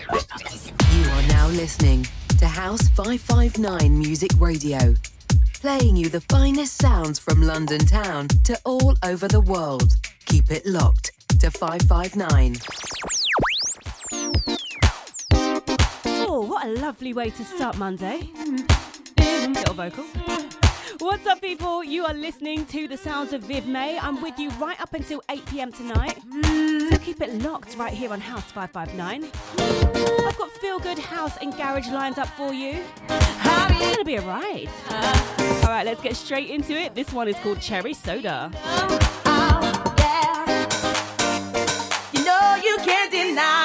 You are now listening to House 559 Music Radio, playing you the finest sounds from London town to all over the world. Keep it locked to 559. Oh, what a lovely way to start Monday. Little vocal. What's up, people? You are listening to the sounds of Viv May. I'm with you right up until 8 pm tonight. So keep it locked right here on House 559. I've got feel good house and garage lined up for you. It's to be a ride. All right, let's get straight into it. This one is called Cherry Soda. Oh, you know you can't deny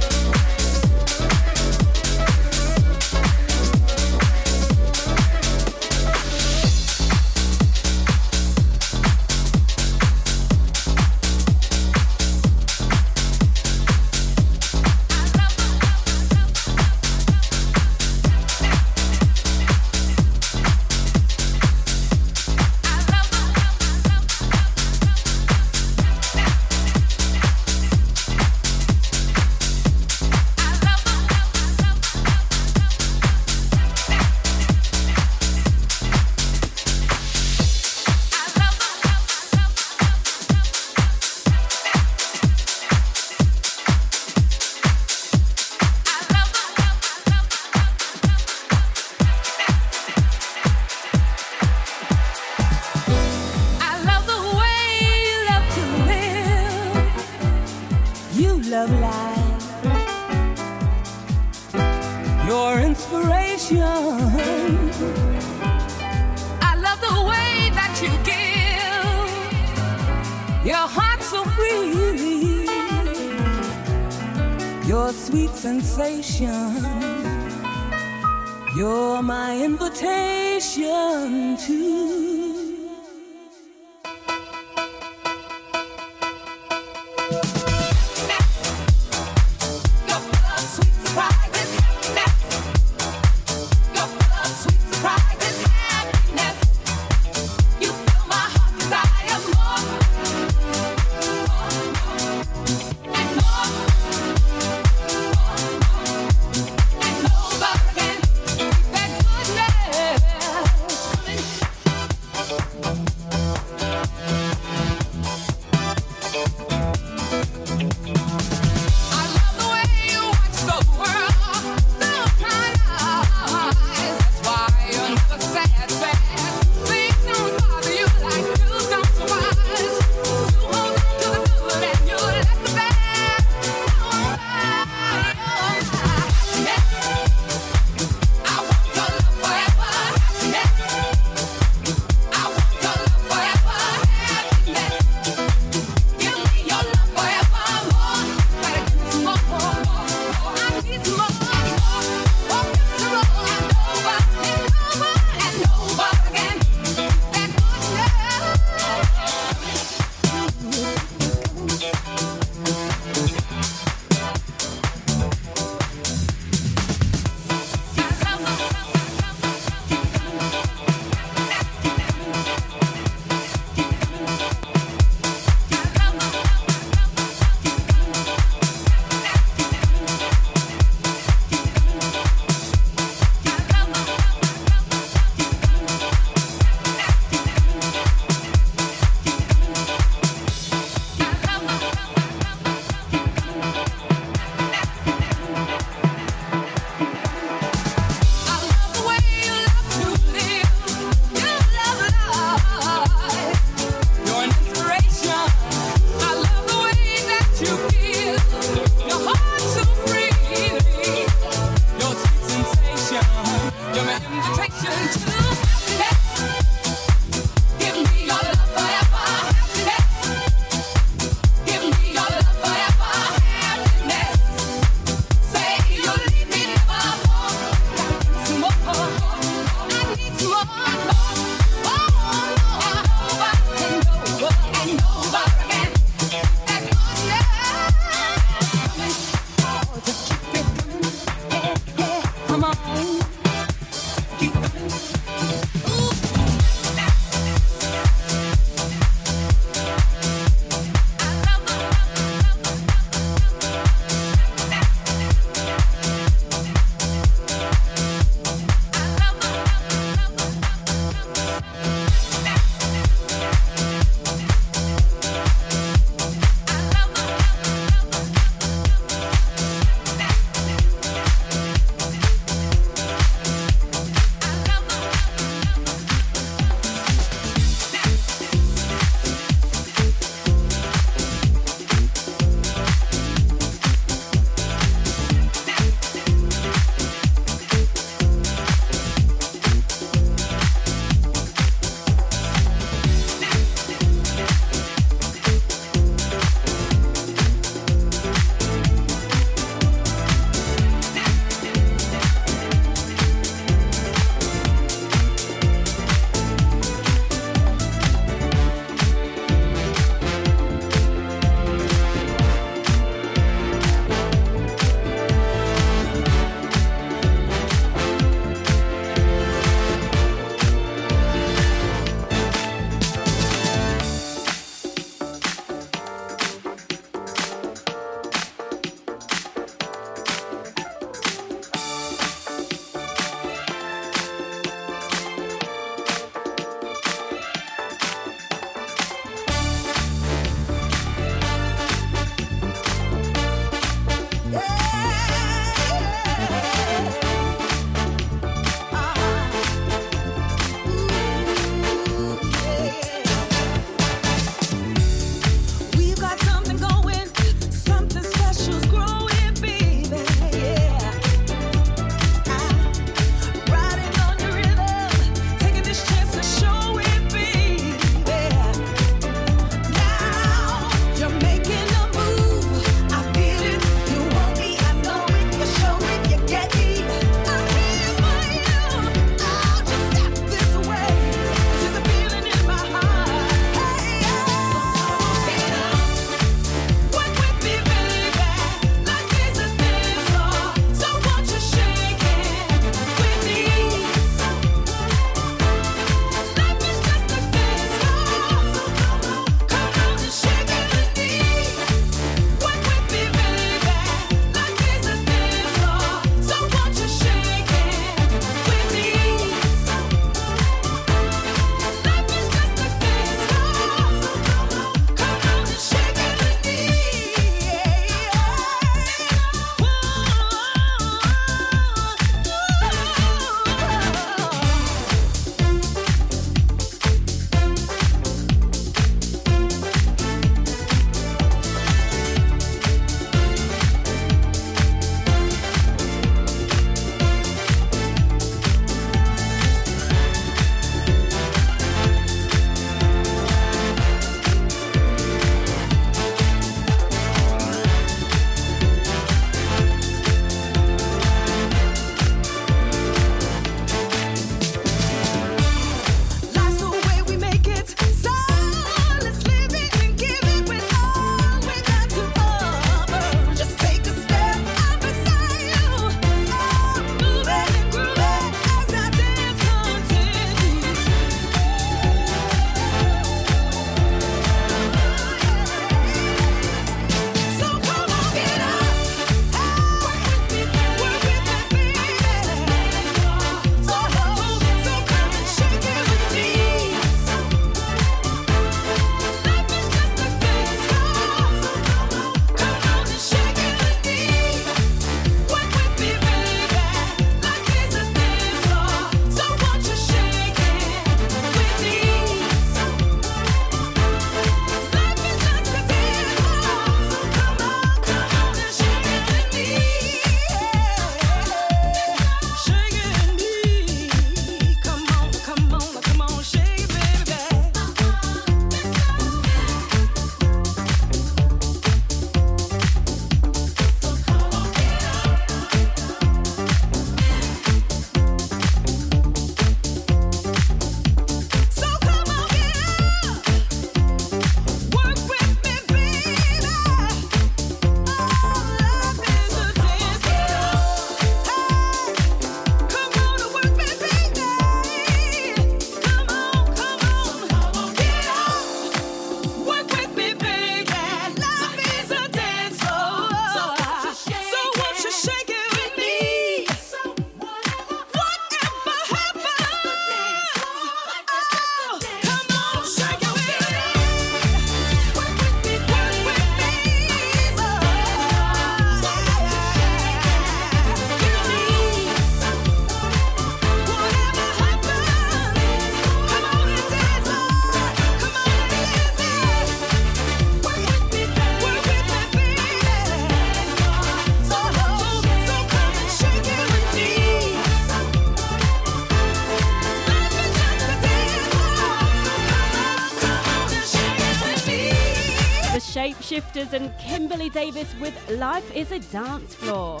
Davis with Life is a Dance Floor.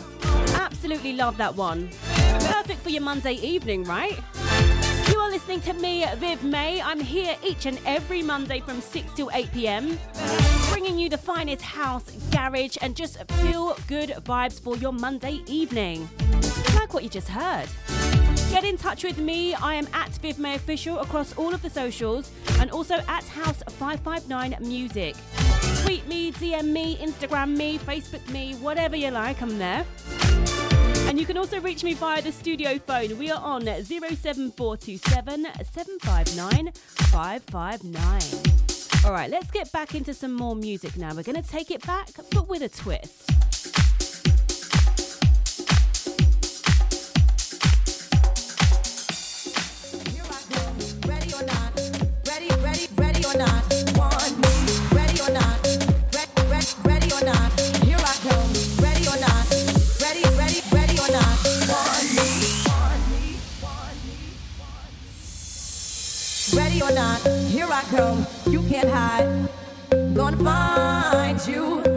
Absolutely love that one. Perfect for your Monday evening, right? You are listening to me, Viv May. I'm here each and every Monday from 6 till 8 pm, bringing you the finest house, garage, and just feel good vibes for your Monday evening. Like what you just heard. Get in touch with me. I am at Viv May Official across all of the socials and also at House 559 Music. Tweet me, DM me, Instagram me, Facebook me, whatever you like, I'm there. And you can also reach me via the studio phone. We are on 07427 759 559. All right, let's get back into some more music now. We're going to take it back, but with a twist. ready or not, here I come. You can't hide. Gonna find you.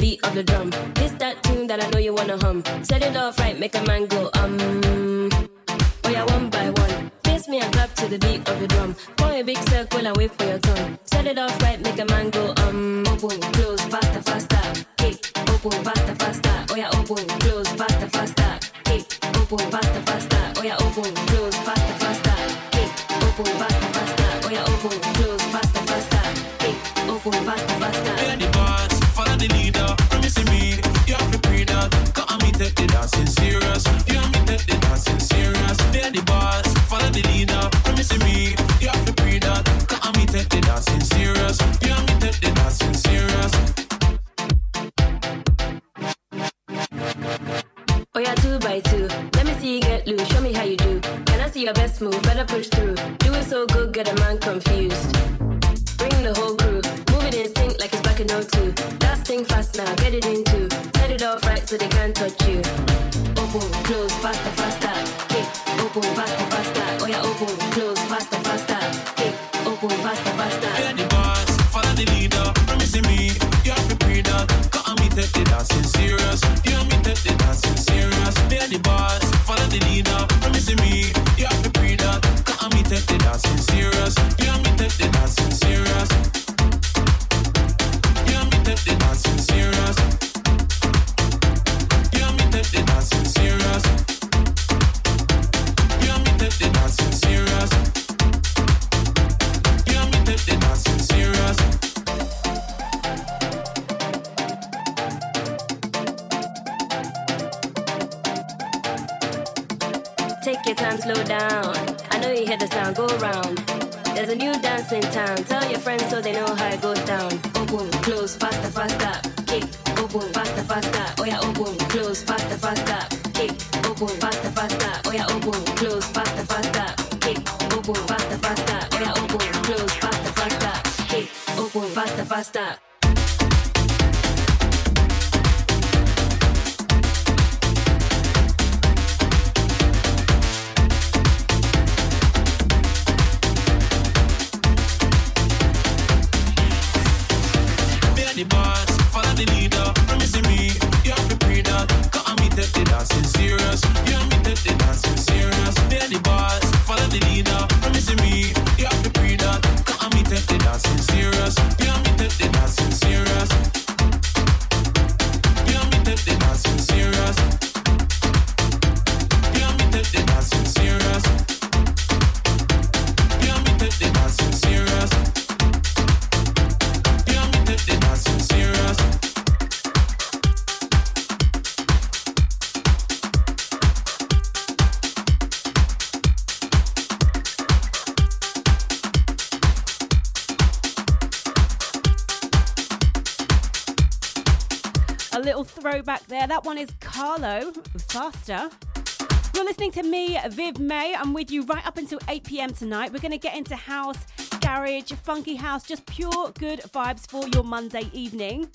beat of the drum. This that tune that I know you wanna hum. Set it off right, make a man go um. Oh yeah, one by one. Face me and clap to the beat of the drum. Pour a big circle and wait for your turn. Set it off right, make a man go um. your best move, better push through. Do it so good, get a man confused. Bring the whole crew, move it in sync like it's back in 02. Last thing fast now, get it into. Set it off right so they can't touch you. Oh, oh close. That one is Carlo, Faster. You're listening to me, Viv May. I'm with you right up until 8 pm tonight. We're going to get into house, garage, funky house, just pure good vibes for your Monday evening.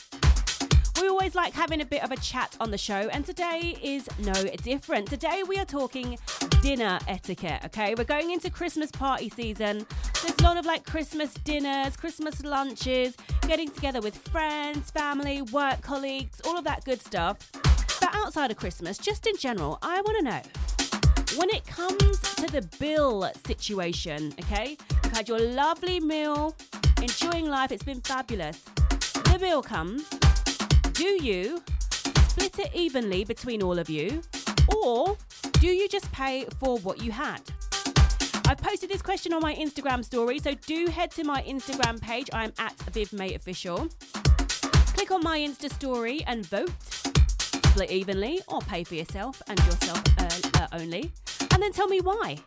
We always like having a bit of a chat on the show, and today is no different. Today we are talking dinner etiquette, okay? We're going into Christmas party season. There's a lot of like Christmas dinners, Christmas lunches, getting together with friends, family, work colleagues, all of that good stuff. But outside of Christmas, just in general, I want to know when it comes to the bill situation, okay? You've had your lovely meal, enjoying life, it's been fabulous. The bill comes. Do you split it evenly between all of you, or do you just pay for what you had? I've posted this question on my Instagram story, so do head to my Instagram page. I'm at Viv May Official. Click on my Insta story and vote. Split evenly or pay for yourself and yourself uh, uh, only. And then tell me why.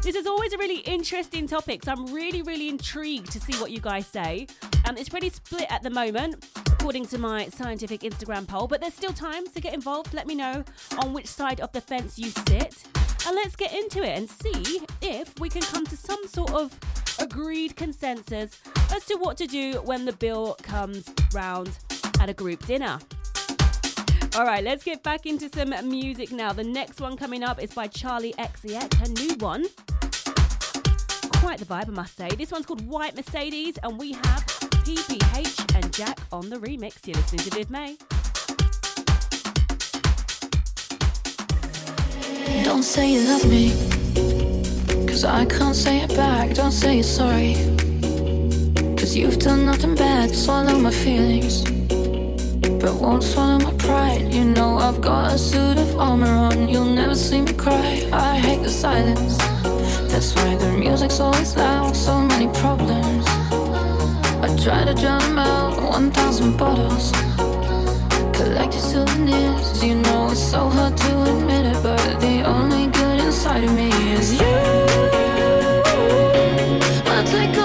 This is always a really interesting topic, so I'm really, really intrigued to see what you guys say. Um, it's pretty split at the moment, according to my scientific Instagram poll, but there's still time to get involved. Let me know on which side of the fence you sit. And let's get into it and see if we can come to some sort of agreed consensus as to what to do when the bill comes round at a group dinner. All right, let's get back into some music now. The next one coming up is by Charli XCX, her new one. Quite the vibe, I must say. This one's called White Mercedes, and we have PBH and Jack on the remix. You're listening to Viv May. Don't say you love me, cause I can't say it back. Don't say you're sorry, cause you've done nothing bad. to Swallow my feelings, but won't swallow my pride. You know I've got a suit of armor on, you'll never see me cry. I hate the silence, that's why the music's always loud. So many problems, I try to drown them out. 1,000 bottles collected souvenirs. You know it's so hard to admit it, but the only good inside of me is you. I take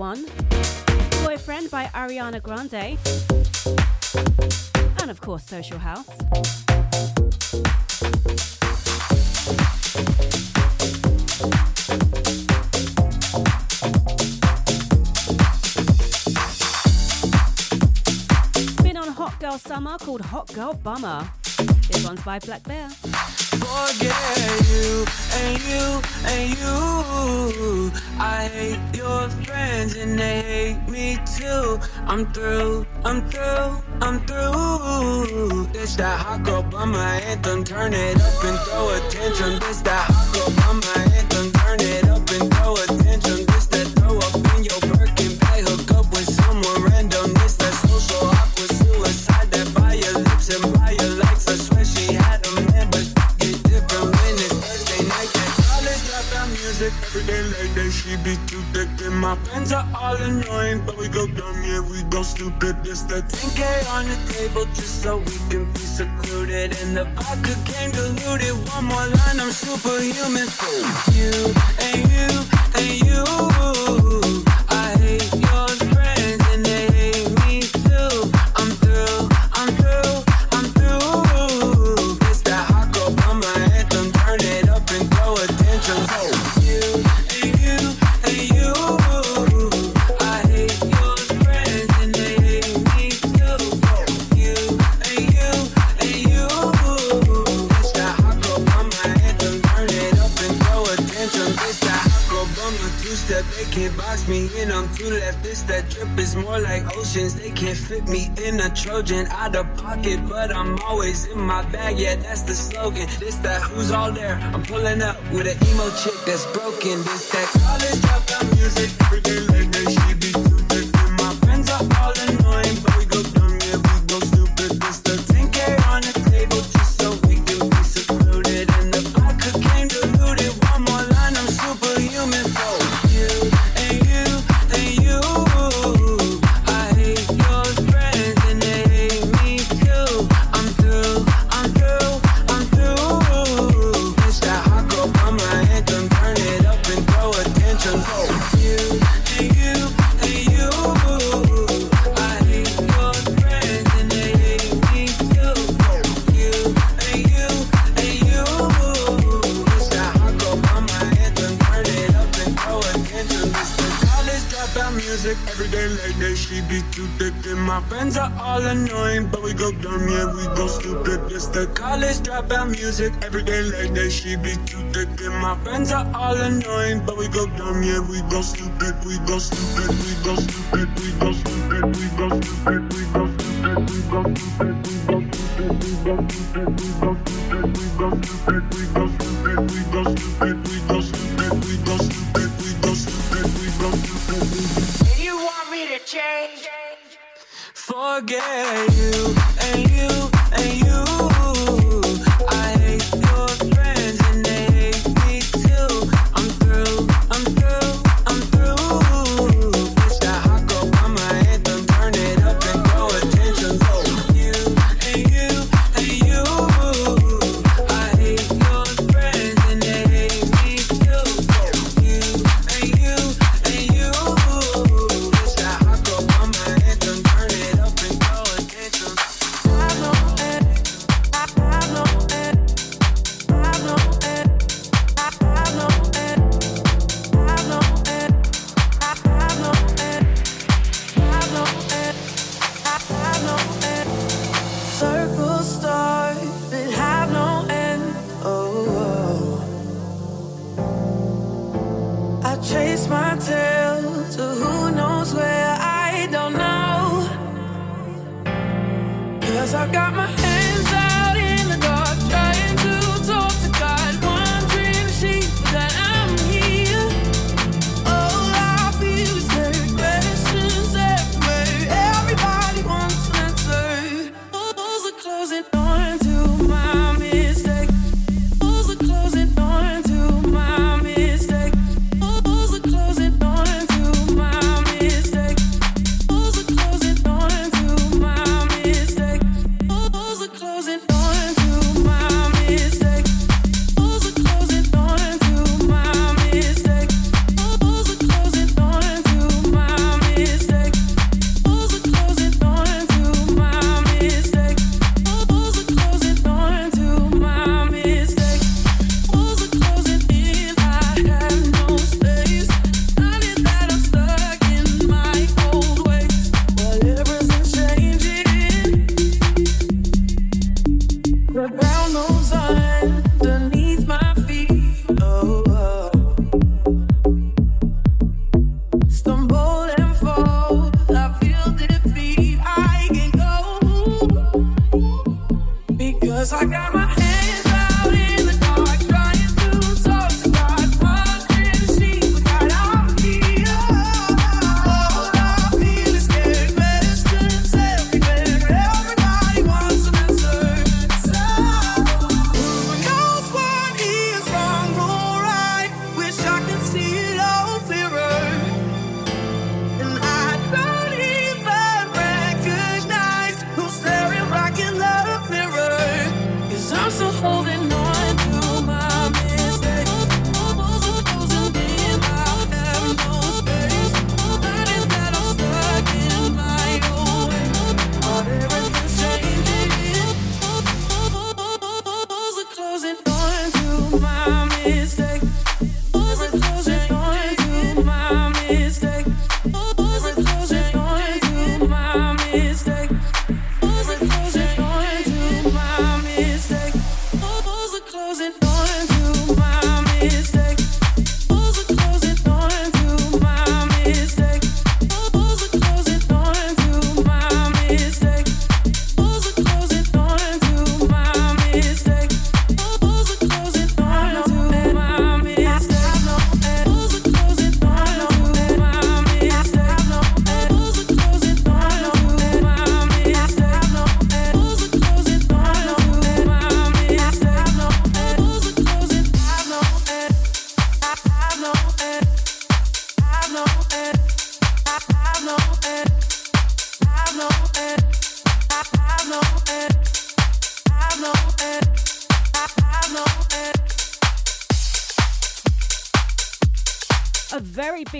One, Boyfriend by Ariana Grande, and of course, Social House. Spin on Hot Girl Summer called Hot Girl Bummer. This one's by blackbear. Forget I'm through. on the table just so we can be secluded. And the vodka came diluted. One more line, I'm superhuman. You and you and you. fit me in a Trojan out of pocket, but I'm always in my bag. Yeah, that's the slogan. This that who's all there. I'm pulling up with an emo chick that's broken. This that college dropout music. Every day,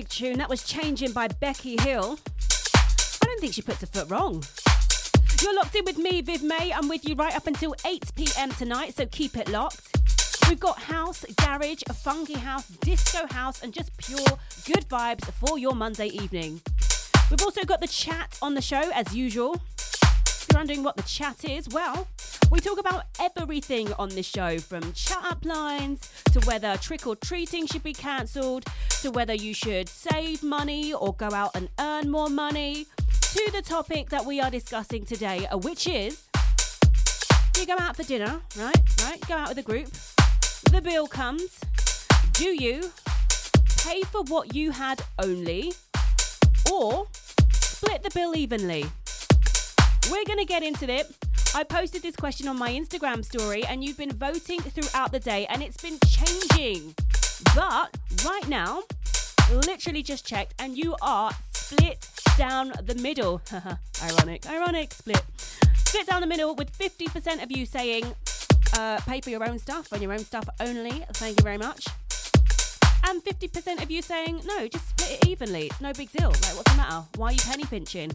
big tune. That was Changing by Becky Hill. I don't think she puts a foot wrong. You're locked in with me, Viv May. I'm with you right up until 8 pm tonight, so keep it locked. We've got house, garage, a funky house, disco house, and just pure good vibes for your Monday evening. We've also got the chat on the show as usual. If you're wondering what the chat is, well, we talk about everything on this show from chat up lines to whether trick or treating should be cancelled, to whether you should save money or go out and earn more money, to the topic that we are discussing today, uh, which is you go out for dinner, right? Right? Go out with a group. The bill comes. Do you pay for what you had only or split the bill evenly? We're going to get into it. I posted this question on my Instagram story and you've been voting throughout the day and it's been changing. But right now, literally just checked and you are split down the middle. ironic, ironic, split. Split down the middle with 50% of you saying uh, pay for your own stuff and your own stuff only. Thank you very much. And 50% of you saying no, just split it evenly. It's no big deal. Like, what's the matter? Why are you penny pinching?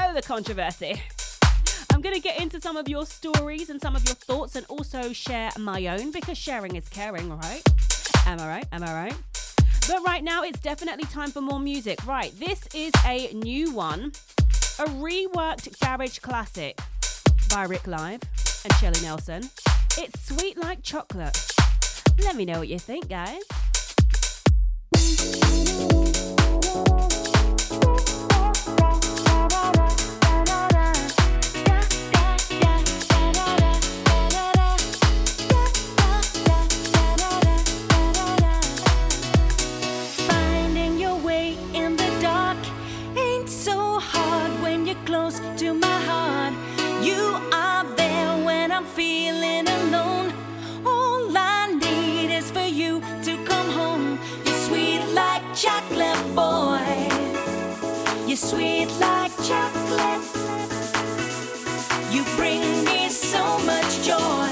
Oh, the controversy. I'm going to get into some of your stories and some of your thoughts and also share my own because sharing is caring, right? Am I right? Am I right? But right now, it's definitely time for more music. Right, this is a new one, a reworked garage classic by Rick Live and Shelly Nelson. It's sweet like chocolate. Let me know what you think, guys. Sweet like chocolate. You bring me so much joy.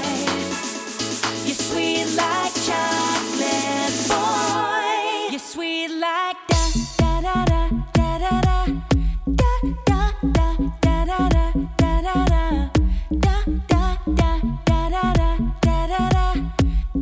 You're sweet like chocolate, boy. You're sweet like da da da da da da da da da da da da da da da da da da da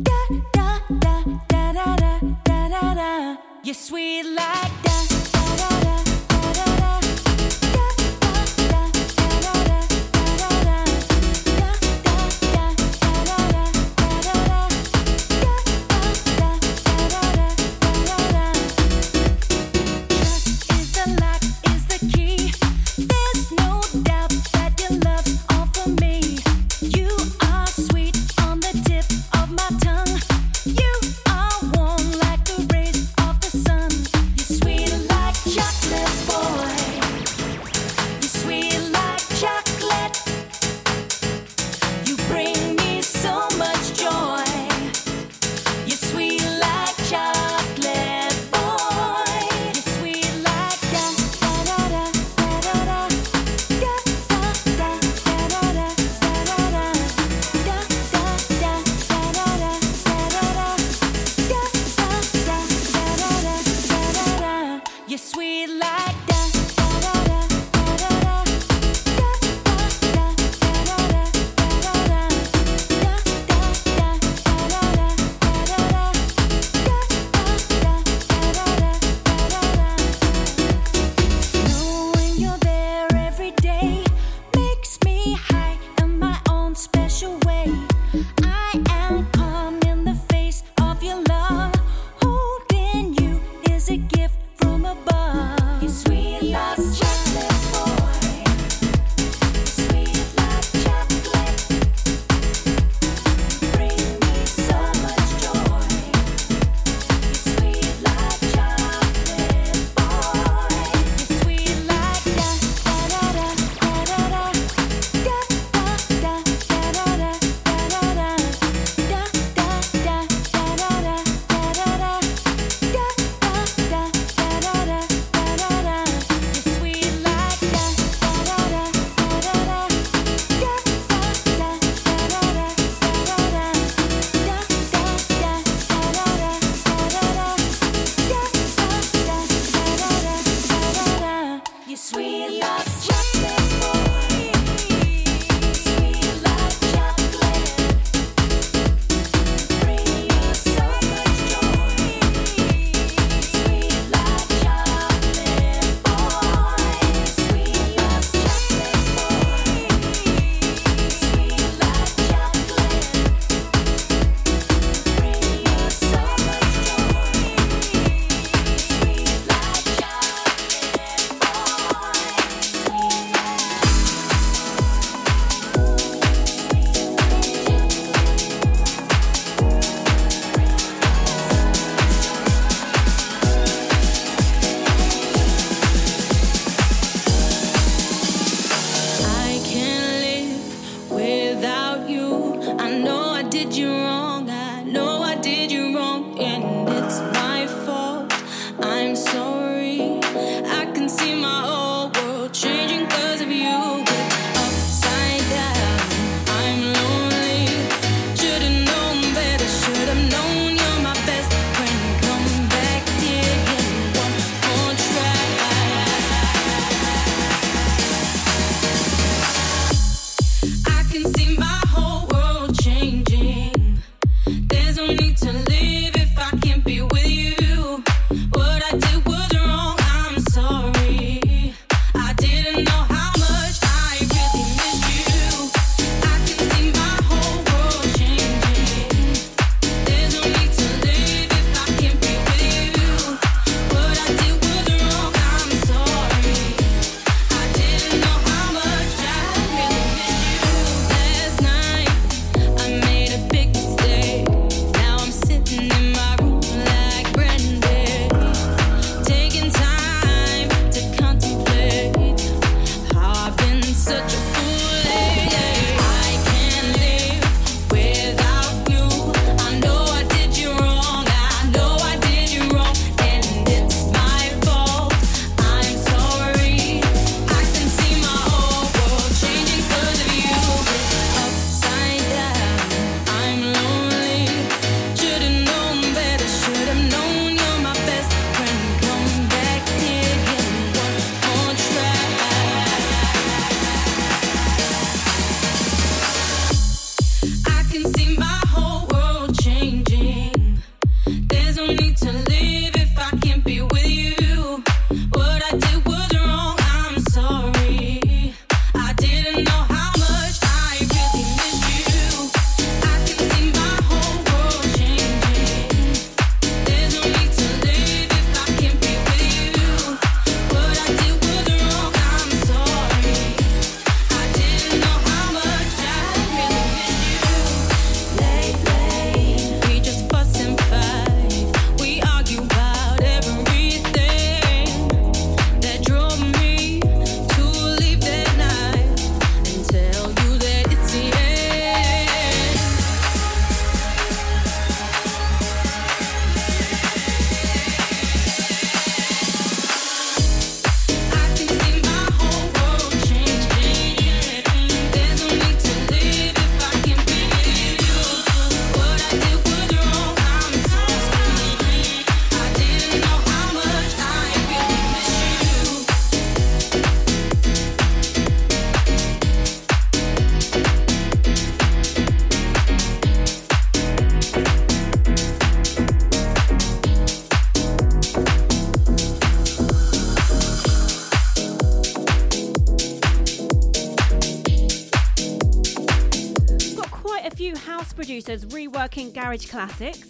producers reworking garage classics.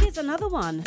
Here's another one.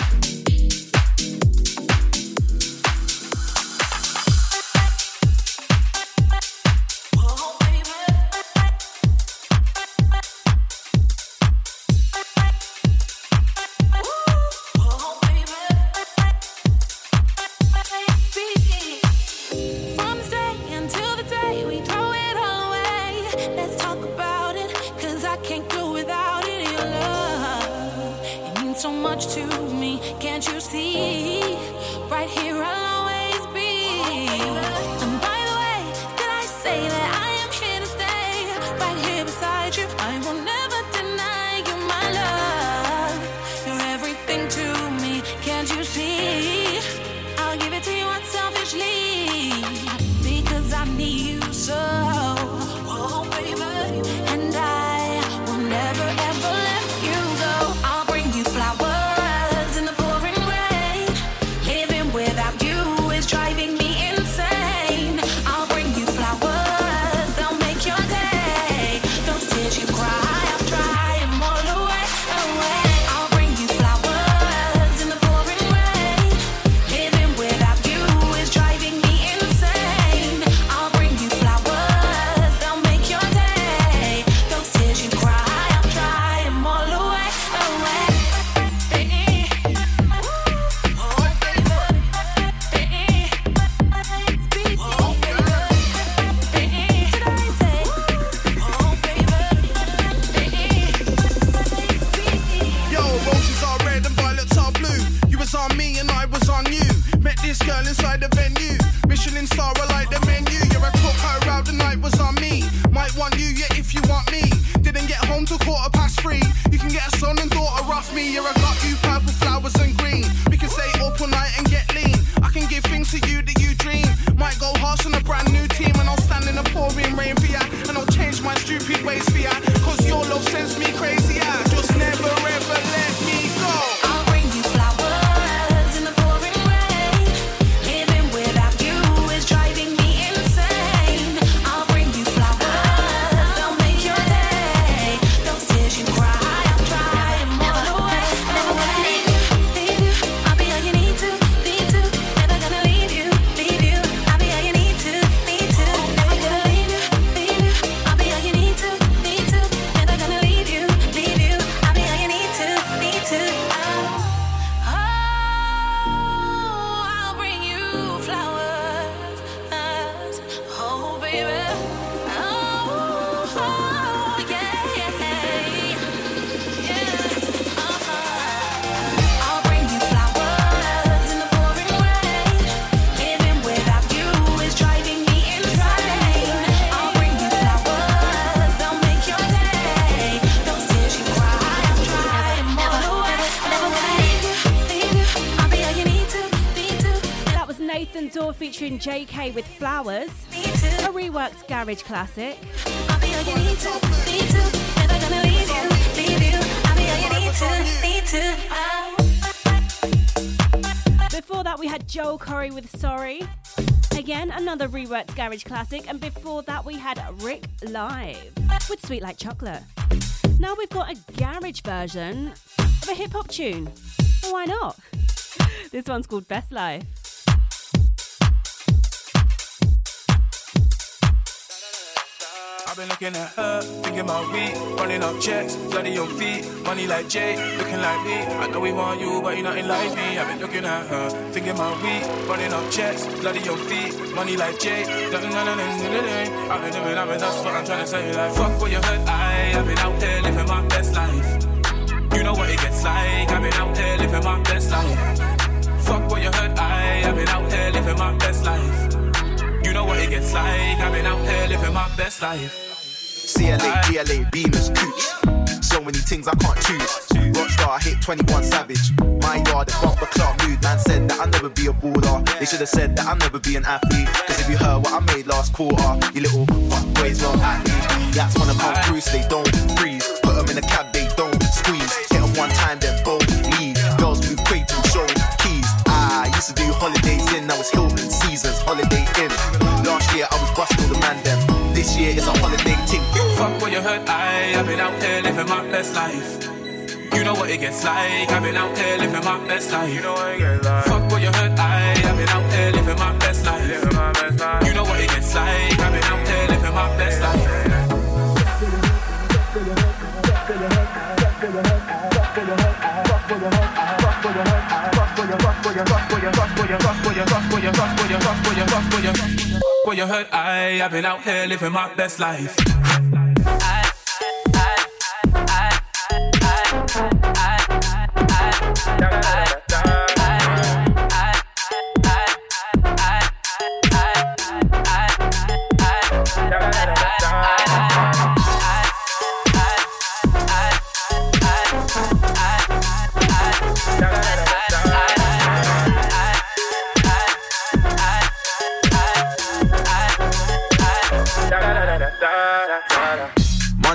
Featuring Jaykae with Flowers, a reworked garage classic. I'll be all you need to, need to. Never gonna leave you, leave you. I'll be all you need to, need to. Ah. Before that, we had Joel Corry with Sorry. Again, another reworked garage classic. And before that, we had Rick Live with Sweet Like Chocolate. Now we've got a garage version of a hip hop tune. Why not? This one's called Best Life. Been looking at her, thinking about we, running up checks, bloody on feet, money like Jay, looking like me. I know we want you, but you're nothing like me. I've been looking at her, thinking about we, running up checks, bloody on feet, money like Jay. I've been doing, I've been, that's what I'm trying to say. Like, fuck what you heard, I, I've been out there living my best life. You know what it gets like, I've been out there living my best life. Fuck what you heard, I, I've been out there living my best life. You know what it gets like. I've been out there living my best life. CLA, DLA, Beamers, Coops. So many things I can't choose. Rockstar, I hit 21 Savage. My yard, the bumper club mood. Man said that I'll never be a baller. They should have said that I'll never be an athlete. Cause if you heard what I made last quarter, you little fuckboys not happy. That's wanna come through so they don't freeze. Put them in a cab, they don't squeeze. Hit them one time, then both leave. Girls move quick and show keys. Ah, I used to do holidays in, now it's Hilton Seasons, Holiday Inn. Last year I was busting all the man them. This year it's a holiday ting. Fuck what you heard, I, I've been out here living my best life. You know what it gets like. I've been out here living my best life. You know what it gets like. Fuck what you heard, I, I've been out here living my best life. Living my best life. You know what it gets like. I've been out here living my best life. What you heard, I, I've been out here living my best life.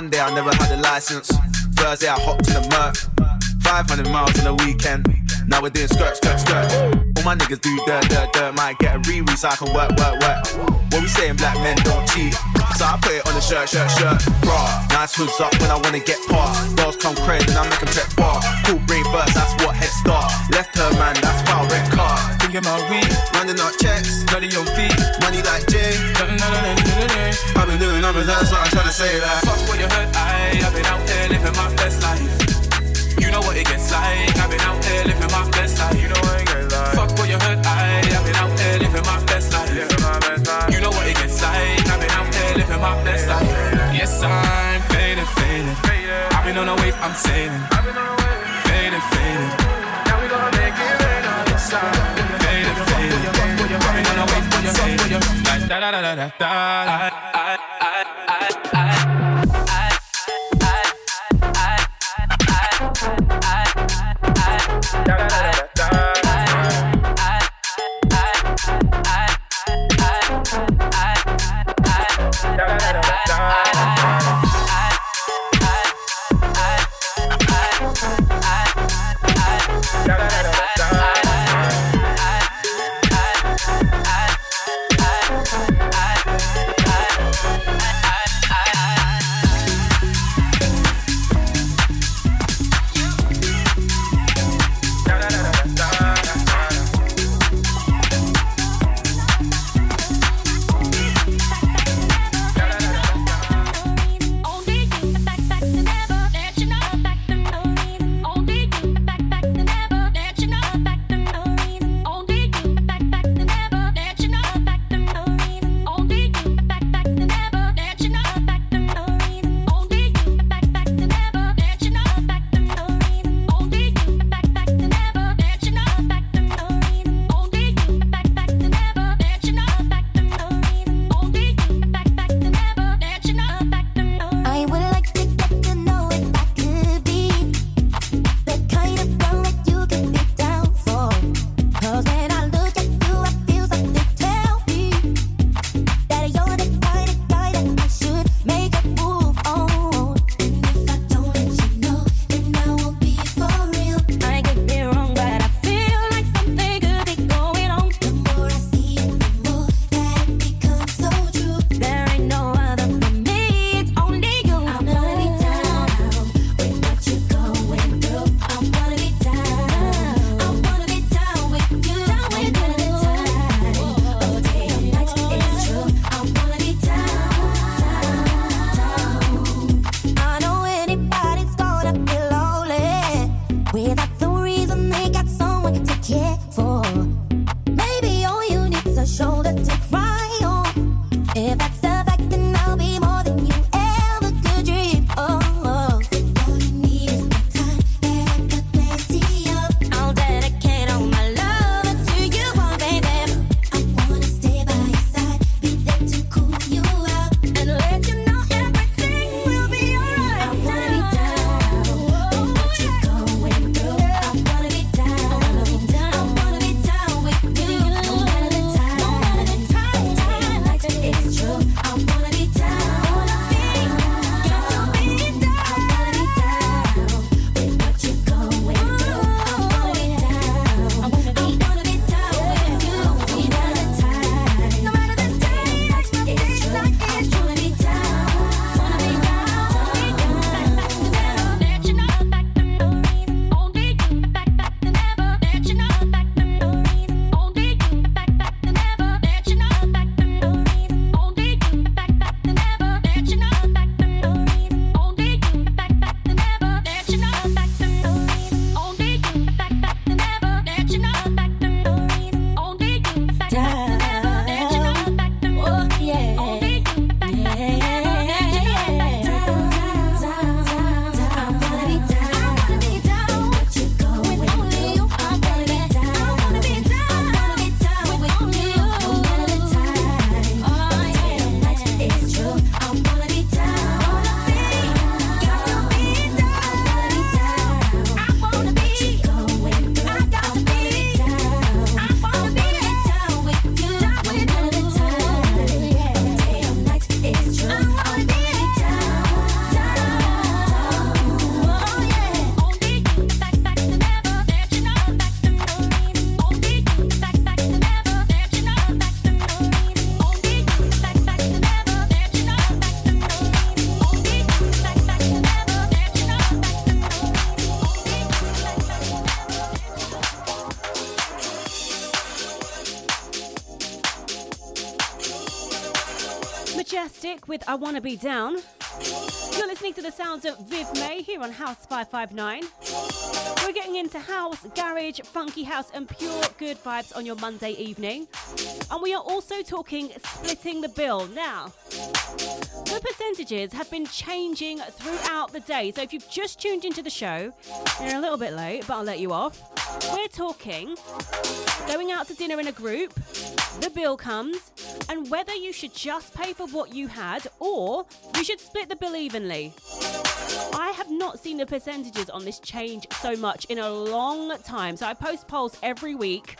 Monday I never had a license. Thursday I hopped in a Merc. 500 miles in a weekend. Now we're doing skirt, skirt, skirt. All my niggas do dirt, dirt, dirt. Might get a re so I can work, work, work. What we saying, black men don't cheat. So I put it on the shirt, shirt, shirt. Bra, nice hoods up when I wanna get past. Girls come crazy and I make them check far. Cool brain first, that's what head start. Left her man, that's foul red car. Thinking about weed, running up checks, bloody your feet, money like Jay. I've been doing numbers, that's what I'm trying to say. Like, Fuck what you heard, I, I've been out here living my best life. What it gets like. I've been out here living my best life. You know what it gets like. Fuck what you heard, I, I've been out here living my best life. Living my best life. You know what it gets like. I've been out here living my best life. Yes, I'm faded, faded. I've been on a wave, I'm sailing. Faded, faded. Now we gonna make it rain on this side. Faded, faded. I've been on a wave, I'm sailing. Da da da da da da. I Wanna Be Down. You're listening to the sounds of Viv May here on House 559. We're getting into house, garage, funky house, and pure good vibes on your Monday evening. And we are also talking splitting the bill. Now, the percentages have been changing throughout the day. So if you've just tuned into the show, you're a little bit late, but I'll let you off. We're talking going out to dinner in a group, the bill comes, and whether you should just pay for what you had or you should split the bill evenly. I have not seen the percentages on this change so much in a long time. So I post polls every week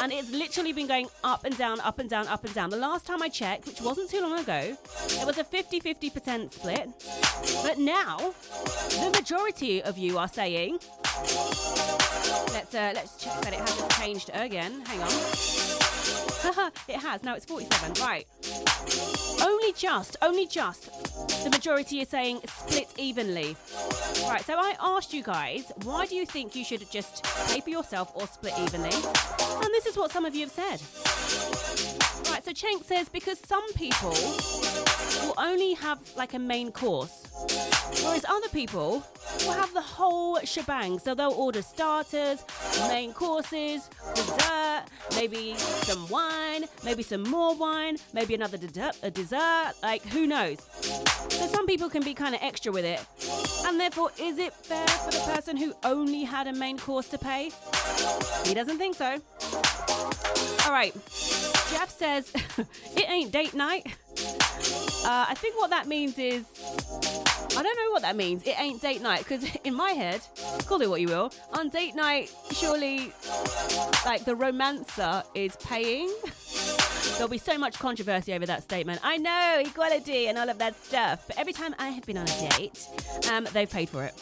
and it's literally been going up and down, up and down, up and down. The last time I checked, which wasn't too long ago, it was a 50 50% split. But now, the majority of you are saying, let's, uh, let's check that it hasn't changed again. Hang on. it has. Now it's 47. Right. Only just, only just. The majority is saying split evenly. Right, so I asked you guys, why do you think you should just pay for yourself or split evenly? And this is what some of you have said. So Chenk says because some people will only have like a main course, whereas other people will have the whole shebang. So they'll order starters, main courses, dessert, maybe some wine, maybe some more wine, maybe another a dessert. Like who knows? So some people can be kind of extra with it, and therefore, is it fair for the person who only had a main course to pay? He doesn't think so. All right. Jeff says it ain't date night. Uh, I think what that means is I don't know what that means. It ain't date night because in my head, call it what you will. On date night, surely, like the romancer is paying. There'll be so much controversy over that statement. I know equality and all of that stuff, but every time I have been on a date, um, they've paid for it.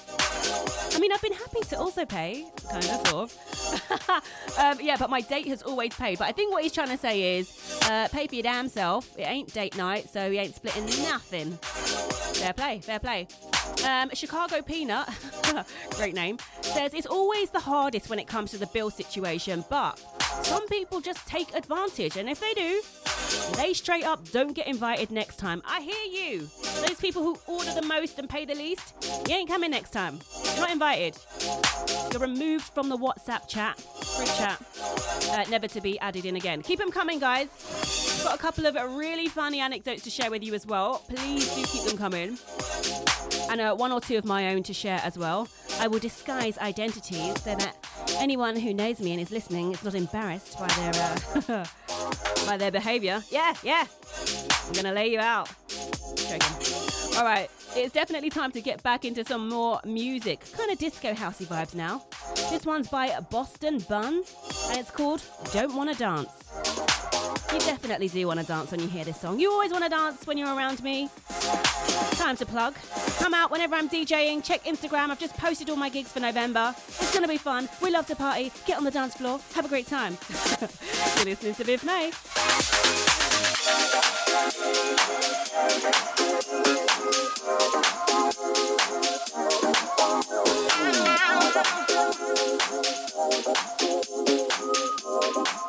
I mean, I've been happy to also pay, kind of, sort of. um, yeah, but my date has always paid. But I think what he's trying to say is, uh, pay for your damn self. It ain't date night, so he ain't splitting nothing. Fair play, fair play. Um, Chicago Peanut, great name, says it's always the hardest when it comes to the bill situation, but some people just take advantage, and if they do, they straight up don't get invited next time. I hear you. Those people who order the most and pay the least, you ain't coming next time. You're not invited. You're removed from the WhatsApp chat, group chat, uh, never to be added in again. Keep them coming, guys. Got a couple of really funny anecdotes to share with you as well. Please do keep them coming. And uh, one or two of my own to share as well. I will disguise identities so that anyone who knows me and is listening is not embarrassed by their uh, by their behaviour. Yeah, yeah. I'm gonna lay you out. Joking. All right, it's definitely time to get back into some more music, kind of disco housey vibes now. This one's by Boston Bun, and it's called "Don't Wanna Dance." You definitely do want to dance when you hear this song. You always want to dance when you're around me. Time to plug. Come out whenever I'm DJing. Check Instagram. I've just posted all my gigs for November. It's going to be fun. We love to party. Get on the dance floor. Have a great time. You're listening to Viv May. Please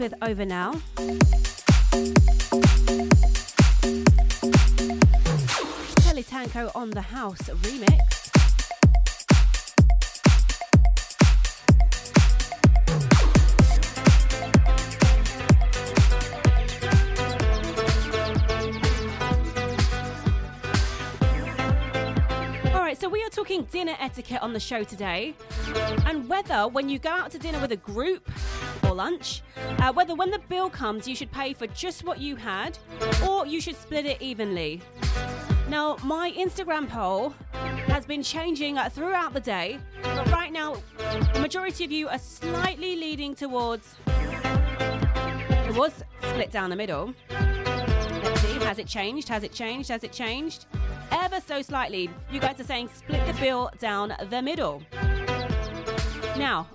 with Over Now. Telly Tanko on the House remix. All right, so we are talking dinner etiquette on the show today, and whether when you go out to dinner with a group or lunch, uh, whether when the bill comes you should pay for just what you had, or you should split it evenly. Now, my Instagram poll has been changing uh, throughout the day, but right now, the majority of you are slightly leading towards. It was split down the middle. Let's see, has it changed? Has it changed? Has it changed? Ever so slightly. You guys are saying split the bill down the middle. Now,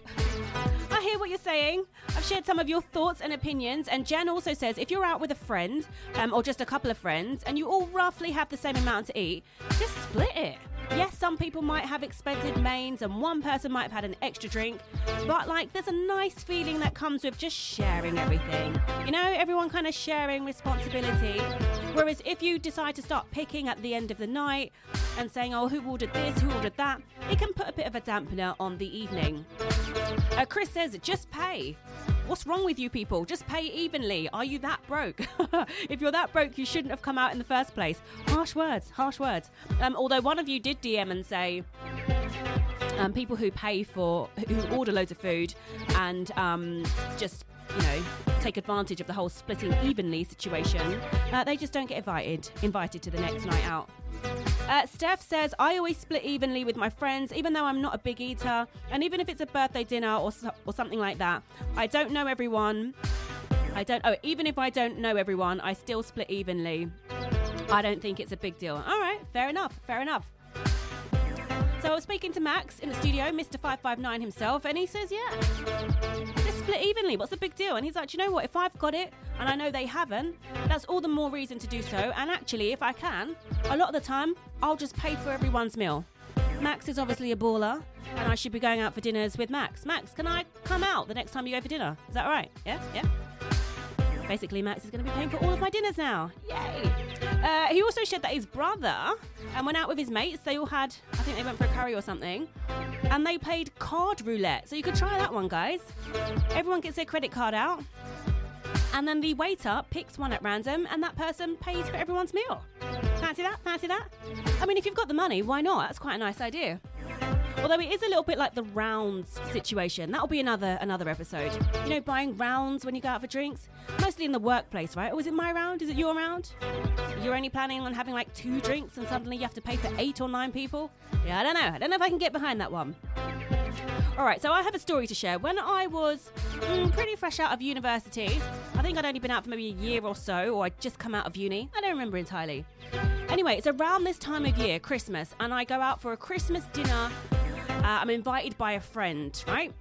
hear what you're saying. I've shared some of your thoughts and opinions, and Jen also says if you're out with a friend um, or just a couple of friends and you all roughly have the same amount to eat, just split it. Yes, some people might have expensive mains and one person might have had an extra drink, but like there's a nice feeling that comes with just sharing everything. You know, everyone kind of sharing responsibility. Whereas if you decide to start picking at the end of the night and saying, oh, who ordered this, who ordered that, it can put a bit of a dampener on the evening. Uh, Chris says, just pay. What's wrong with you people? Just pay evenly. Are you that broke? if you're that broke, you shouldn't have come out in the first place. Harsh words, harsh words. Um, although one of you did DM and say, um, people who pay for, who order loads of food and um, just, you know, take advantage of the whole splitting evenly situation, uh, they just don't get invited, invited to the next night out. Uh, Steph says, I always split evenly with my friends, even though I'm not a big eater. And even if it's a birthday dinner or, or something like that, I don't know everyone. I don't, oh, even if I don't know everyone, I still split evenly. I don't think it's a big deal. All right, fair enough, fair enough. So I was speaking to Max in the studio, Mr. 559 himself, and he says, yeah, just split evenly. What's the big deal? And he's like, you know what? If I've got it and I know they haven't, that's all the more reason to do so. And actually, if I can, a lot of the time, I'll just pay for everyone's meal. Max is obviously a baller, and I should be going out for dinners with Max. Max, can I come out the next time you go for dinner? Is that right? Yeah? Yeah? Basically, Max is going to be paying for all of my dinners now. Yay! Uh, he also shared that his brother and went out with his mates. They all had, I think they went for a curry or something, and they played card roulette. So you could try that one, guys. Everyone gets their credit card out, and then the waiter picks one at random, and that person pays for everyone's meal. Fancy that? Fancy that? I mean, if you've got the money, why not? That's quite a nice idea. Although it is a little bit like the rounds situation. That'll be another another episode. You know, buying rounds when you go out for drinks, mostly in the workplace, right? Or is it my round? Is it your round? You're only planning on having like two drinks, and suddenly you have to pay for eight or nine people. Yeah, I don't know. I don't know if I can get behind that one. All right, so I have a story to share. When I was mm, pretty fresh out of university, I think I'd only been out for maybe a year or so, or I'd just come out of uni. I don't remember entirely. Anyway, it's around this time of year, Christmas, and I go out for a Christmas dinner. Uh, I'm invited by a friend, right?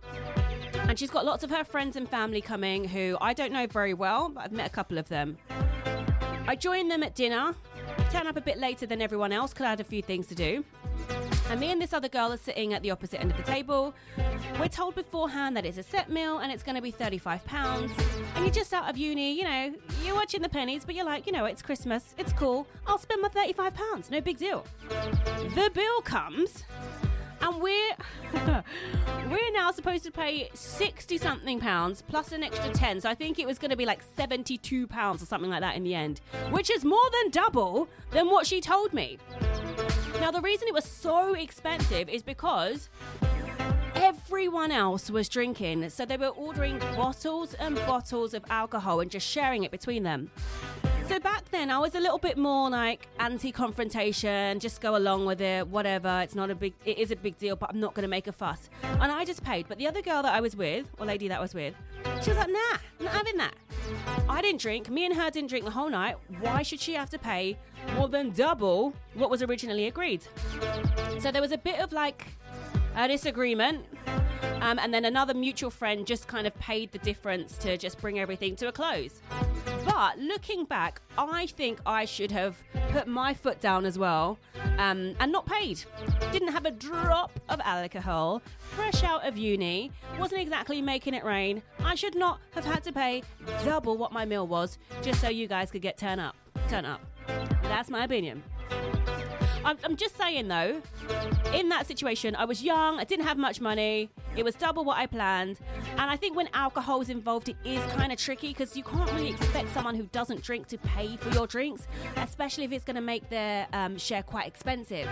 And she's got lots of her friends and family coming who I don't know very well, but I've met a couple of them. I join them at dinner, turn up a bit later than everyone else because I had a few things to do. And me and this other girl are sitting at the opposite end of the table. We're told beforehand that it's a set meal and it's going to be £35. And you're just out of uni, you know, you're watching the pennies, but you're like, you know, it's Christmas, it's cool. I'll spend my £35, no big deal. The bill comes and we're we're now supposed to pay 60 something pounds plus an extra 10 so i think it was going to be like 72 pounds or something like that in the end which is more than double than what she told me. Now the reason it was so expensive is because everyone else was drinking. So they were ordering bottles and bottles of alcohol and just sharing it between them so back then, I was a little bit more like anti-confrontation, just go along with it, whatever. It's not a big, it is a big deal, but I'm not going to make a fuss. And I just paid. But the other girl that I was with, or lady that I was with, she was like, nah, I'm not having that. I didn't drink. Me and her didn't drink the whole night. Why should she have to pay more than double what was originally agreed? So there was a bit of like a disagreement. Um, and then another mutual friend just kind of paid the difference to just bring everything to a close. But looking back, I think I should have put my foot down as well um, and not paid. Didn't have a drop of alcohol, fresh out of uni, wasn't exactly making it rain. I should not have had to pay double what my meal was just so you guys could get turn up. Turn up. That's my opinion. I'm, I'm just saying though, in that situation, I was young, I didn't have much money, it was double what I planned, and I think when alcohol is involved, it is kind of tricky because you can't really expect someone who doesn't drink to pay for your drinks, especially if it's going to make their um, share quite expensive.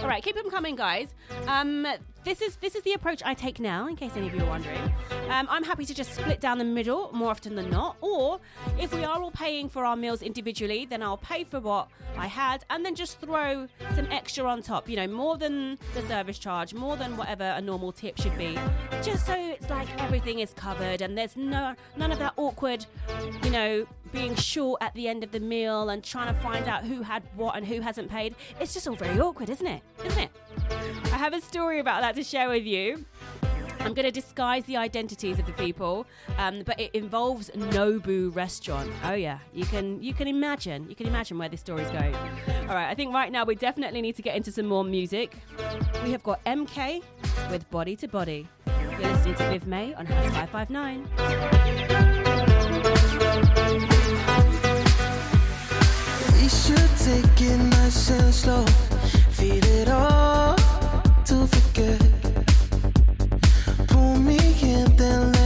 All right, keep them coming, guys. Um, this is this is the approach I take now, in case any of you are wondering. Um, I'm happy to just split down the middle more often than not, or if we are all paying for our meals individually, then I'll pay for what I had and then just throw some extra on top. You know, more than the service charge, more than whatever a normal tip should be, just so it's like everything is covered and there's no none of that awkward, you know, being short at the end of the meal and trying to find out who had what and who hasn't paid. It's just all very awkward, isn't it? Isn't it? I have a story about that to share with you. I'm going to disguise the identities of the people, um, but it involves Nobu Restaurant. Oh yeah, you can you can imagine you can imagine where this story's going. All right, I think right now we definitely need to get into some more music. We have got MK with Body to Body. You're listening to Viv May on House 559. We should take it nice and slow. Feel it all to forget. Pull me in, then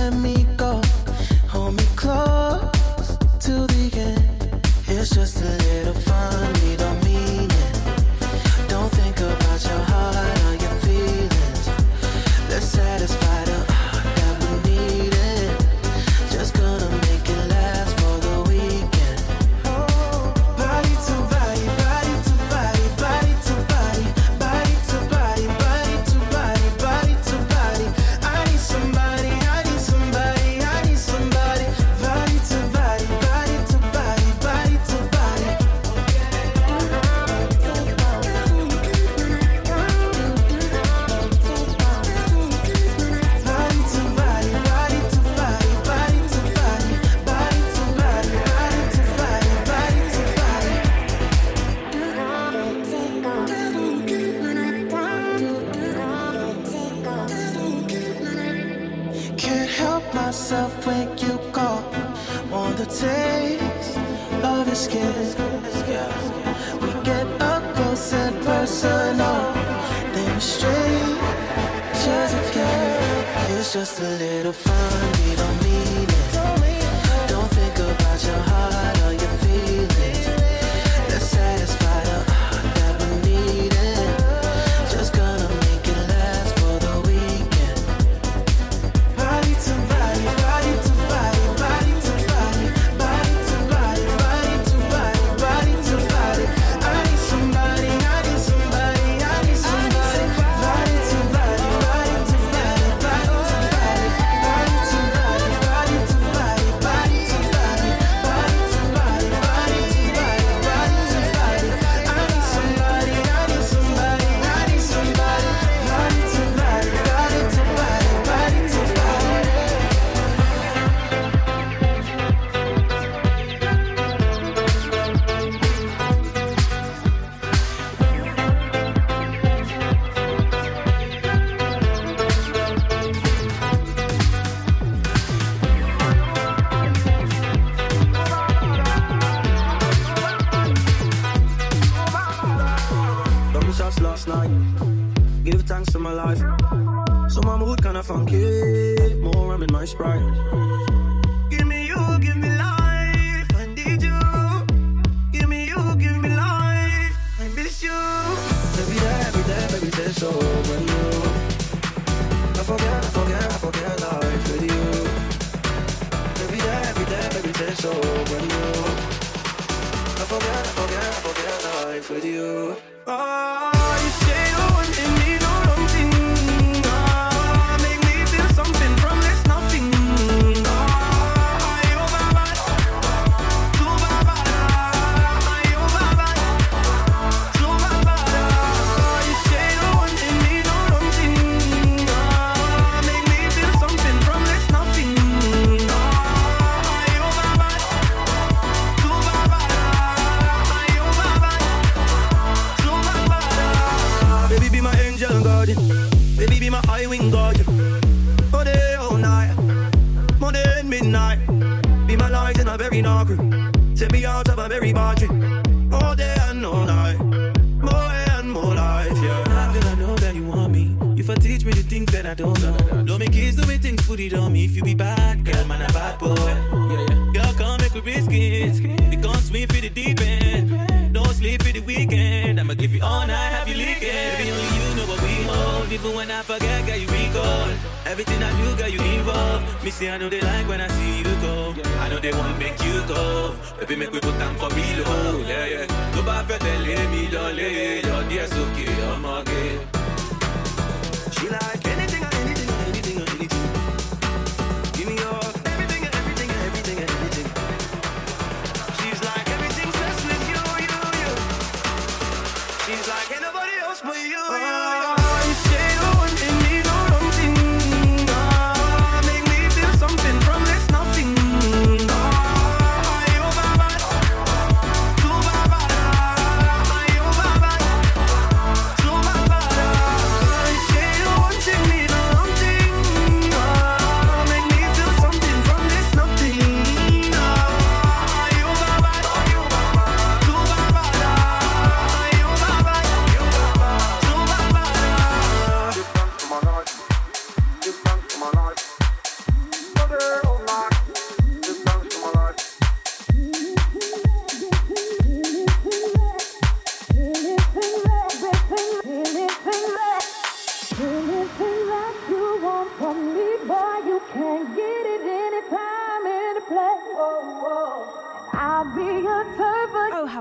just a little fun.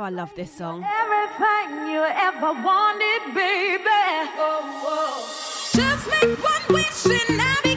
how I love this song. Everything you ever wanted, baby. Just make one wish and I'll be.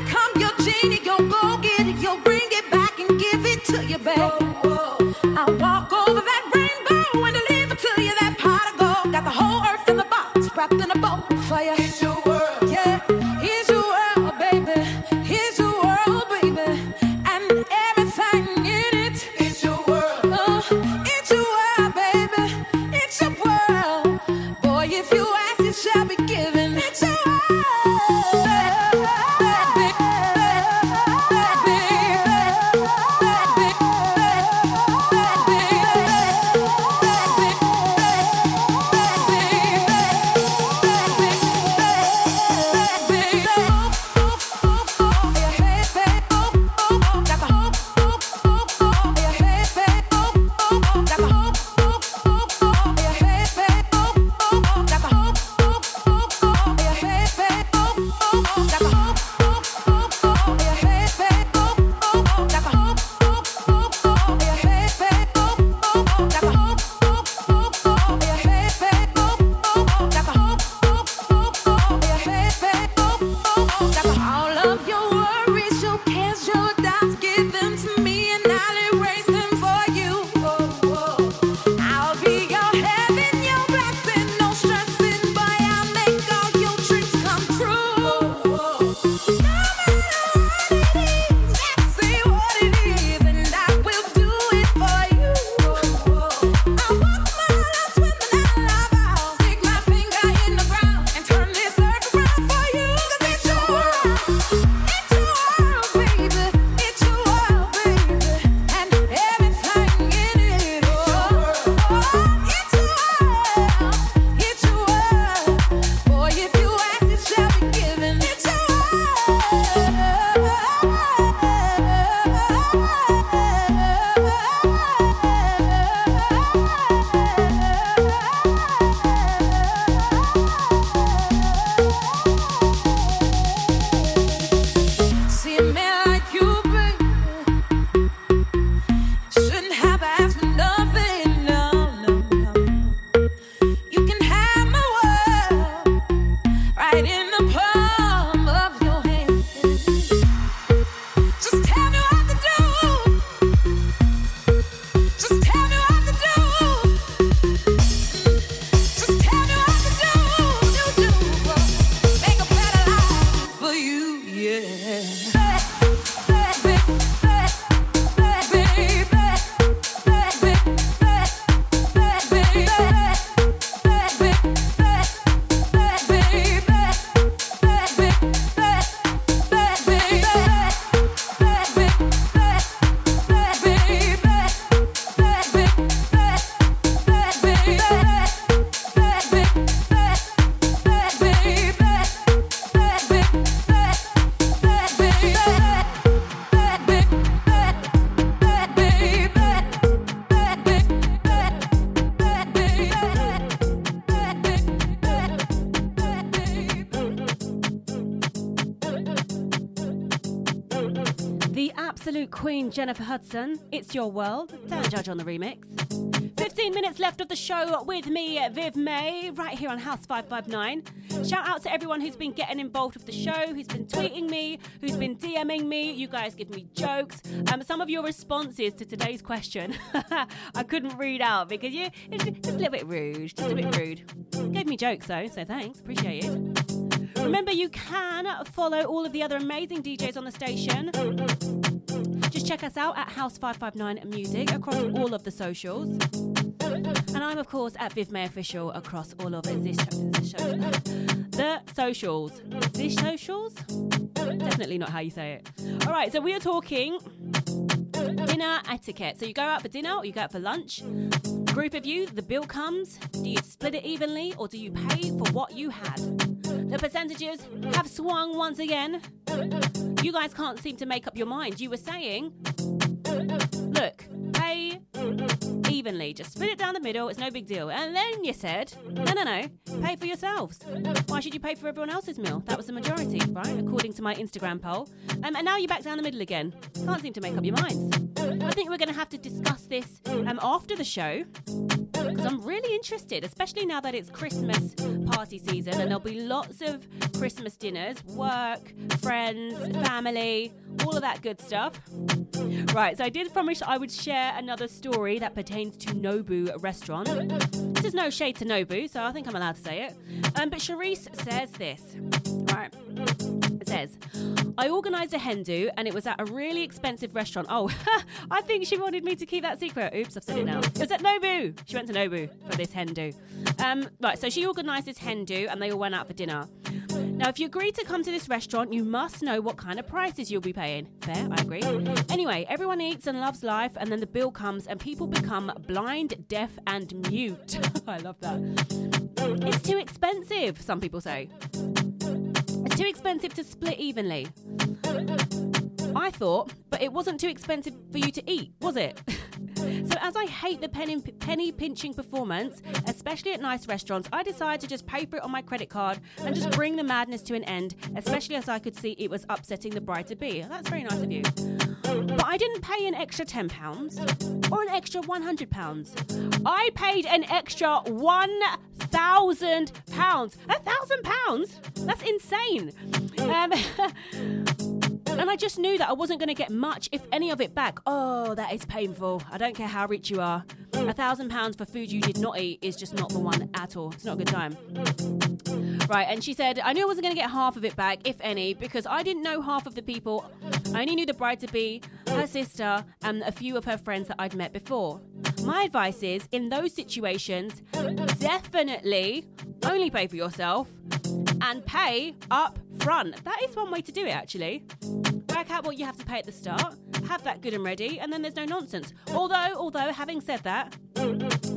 Absolute queen Jennifer Hudson. It's your world. Dan Judge on the remix. 15 minutes left of the show with me, Viv May, right here on House 559. Shout out to everyone who's been getting involved with the show, who's been tweeting me, who's been DMing me. You guys give me jokes. Um, some of your responses to today's question I couldn't read out because you it's just a little bit rude, just a bit rude. Gave me jokes though, so thanks, appreciate it. Remember, you can follow all of the other amazing DJs on the station. Check us out at House559 Music across all of the socials. And I'm, of course, at Viv May Official across all of this, this show. The socials. This socials? Definitely not how you say it. All right, so we are talking dinner etiquette. So you go out for dinner or you go out for lunch. Group of you, the bill comes. Do you split it evenly or do you pay for what you had? The percentages have swung once again. You guys can't seem to make up your mind. You were saying, look, pay evenly. Just split it down the middle. It's no big deal. And then you said, no, no, no, pay for yourselves. Why should you pay for everyone else's meal? That was the majority, right? According to my Instagram poll. Um, and now you're back down the middle again. Can't seem to make up your minds. I think we're going to have to discuss this um, after the show because I'm really interested, especially now that it's Christmas party season and there'll be lots of Christmas dinners, work, friends, family, all of that good stuff. Right, so I did promise I would share another story that pertains to Nobu restaurant. This is no shade to Nobu, so I think I'm allowed to say it. Um, but Charisse says this. Right. It says, I organised a hen do and it was at a really expensive restaurant. Oh, I think she wanted me to keep that secret. Oops, I've said it now. It was at Nobu. She went to Nobu for this hen do. Um, right, so she organised this hen do and they all went out for dinner. Now, if you agree to come to this restaurant, you must know what kind of prices you'll be paying. Fair, I agree. Anyway, everyone eats and loves life, and then the bill comes, and people become blind, deaf, and mute. I love that. It's too expensive, some people say. It's too expensive to split evenly. I thought, but it wasn't too expensive for you to eat, was it? so, as I hate the penny, penny pinching performance, especially at nice restaurants, I decided to just pay for it on my credit card and just bring the madness to an end, especially as I could see it was upsetting the bride to be. That's very nice of you. But I didn't pay an extra £10 or an extra £100. I paid an extra £1,000. A thousand pounds? That's insane. Um, and I just knew that I wasn't going to get much, if any of it back. Oh, that is painful. I don't care how rich you are. A thousand pounds for food you did not eat is just not the one at all. It's not a good time. Right, and she said, I knew I wasn't going to get half of it back, if any, because I didn't know half of the people. I only knew the bride to be, her sister, and a few of her friends that I'd met before. My advice is, in those situations, definitely only pay for yourself and pay up front. That is one way to do it, actually. Work out what you have to pay at the start, have that good and ready, and then there's no nonsense. Although, although, having said that,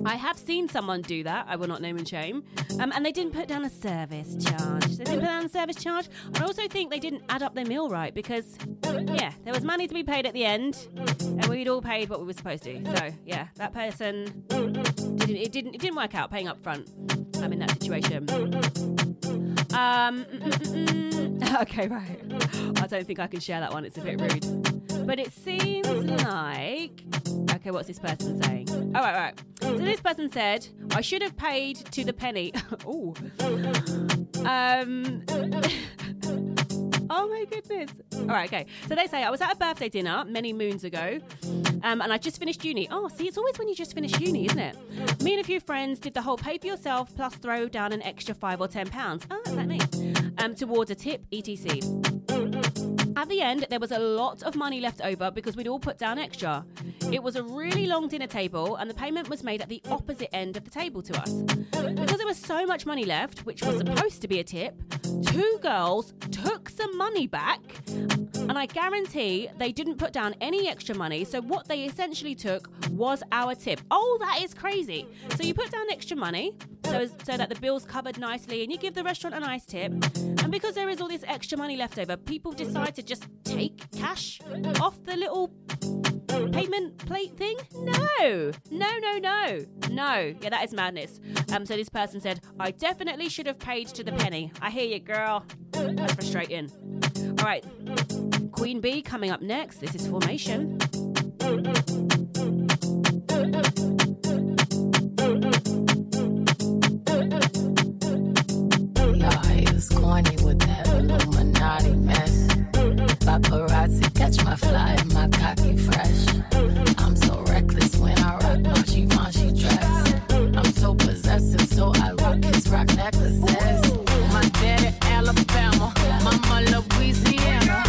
I have seen someone do that. I will not name and shame. Um, and they didn't put down a service charge. They didn't put down a service charge. I also think they didn't add up their meal right because, yeah, there was money to be paid at the end, and we'd all paid what we were supposed to. So, yeah, that person didn't. It didn't. It didn't work out paying up front. I'm in that situation. Um. mm, mm, mm. Okay, right. I don't think I can share that one. It's a bit rude. But it seems like. Okay, what's this person saying? Oh, right, right. So this person said, I should have paid to the penny. Ooh. Um. oh my goodness. All right, okay. So they say, I was at a birthday dinner many moons ago, um, and I just finished uni. Oh, see, it's always when you just finish uni, isn't it? Me and a few friends did the whole pay for yourself plus throw down an extra five or ten pounds. Oh, that's like me. Um, towards a tip, etc. At the end, there was a lot of money left over because we'd all put down extra. It was a really long dinner table, and the payment was made at the opposite end of the table to us. Because there was so much money left, which was supposed to be a tip, two girls took some money back, and I guarantee they didn't put down any extra money, so what they essentially took was our tip. Oh, that is crazy. So you put down extra money so, so that the bill's covered nicely, and you give the restaurant a nice tip. And because there is all this extra money left over, people decide to just take cash off the little payment plate thing? No, no, no, no, no. Yeah, that is madness. Um, so this person said, I definitely should have paid to the penny. I hear you, girl. That's frustrating. All right, Queen Bee coming up next. This is Formation. Y'all with that Illuminati mess. Paparazzi catch my fly my cocky fresh. I'm so reckless when I rock my dress. I'm so possessive, so I rock rock necklaces. My daddy Alabama, mama Louisiana.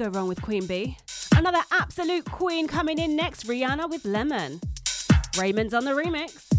go wrong with Queen Bee. Another absolute queen coming in next Rihanna with Lemon. Raymond's on the remix.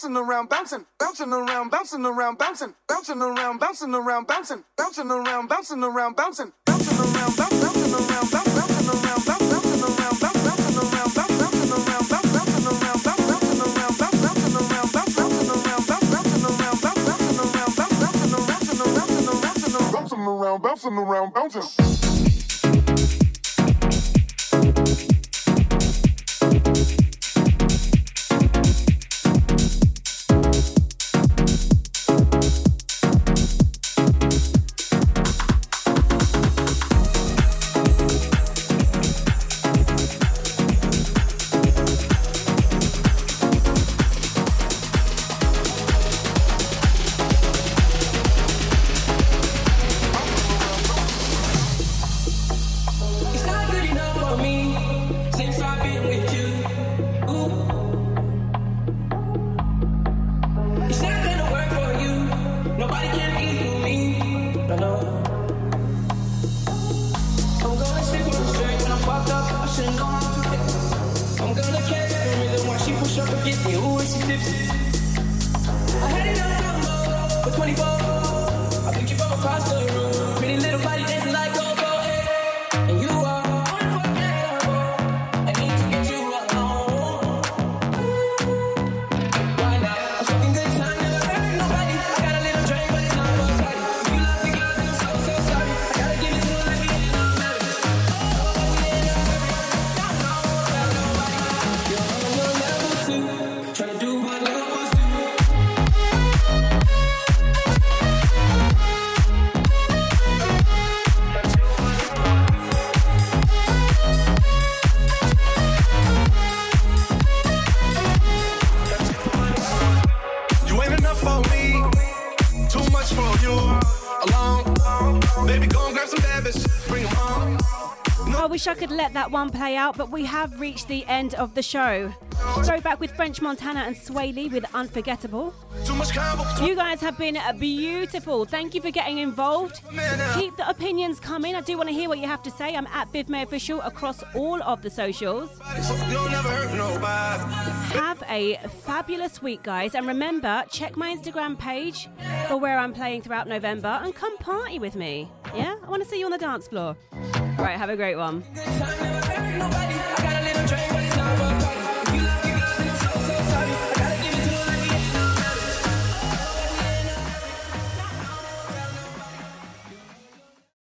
bouncing around, bouncing, bouncing around, bouncing around, bouncing, bouncing around, bouncing around, bouncing, bouncing around, bouncing around, bouncing, bouncing around, bouncing around, bouncing around, bouncing around, bouncing around. around, bouncing around, bouncing. let that one play out, but we have reached the end of the show. Throwback with French Montana and Swae Lee with Unforgettable. You guys have been beautiful. Thank you for getting involved. Keep the opinions coming. I do want to hear what you have to say. I'm at Viv May Official across all of the socials. Have a fabulous week, guys. And remember, check my Instagram page for where I'm playing throughout November and come party with me. Yeah? I want to see you on the dance floor. All right, have a great one.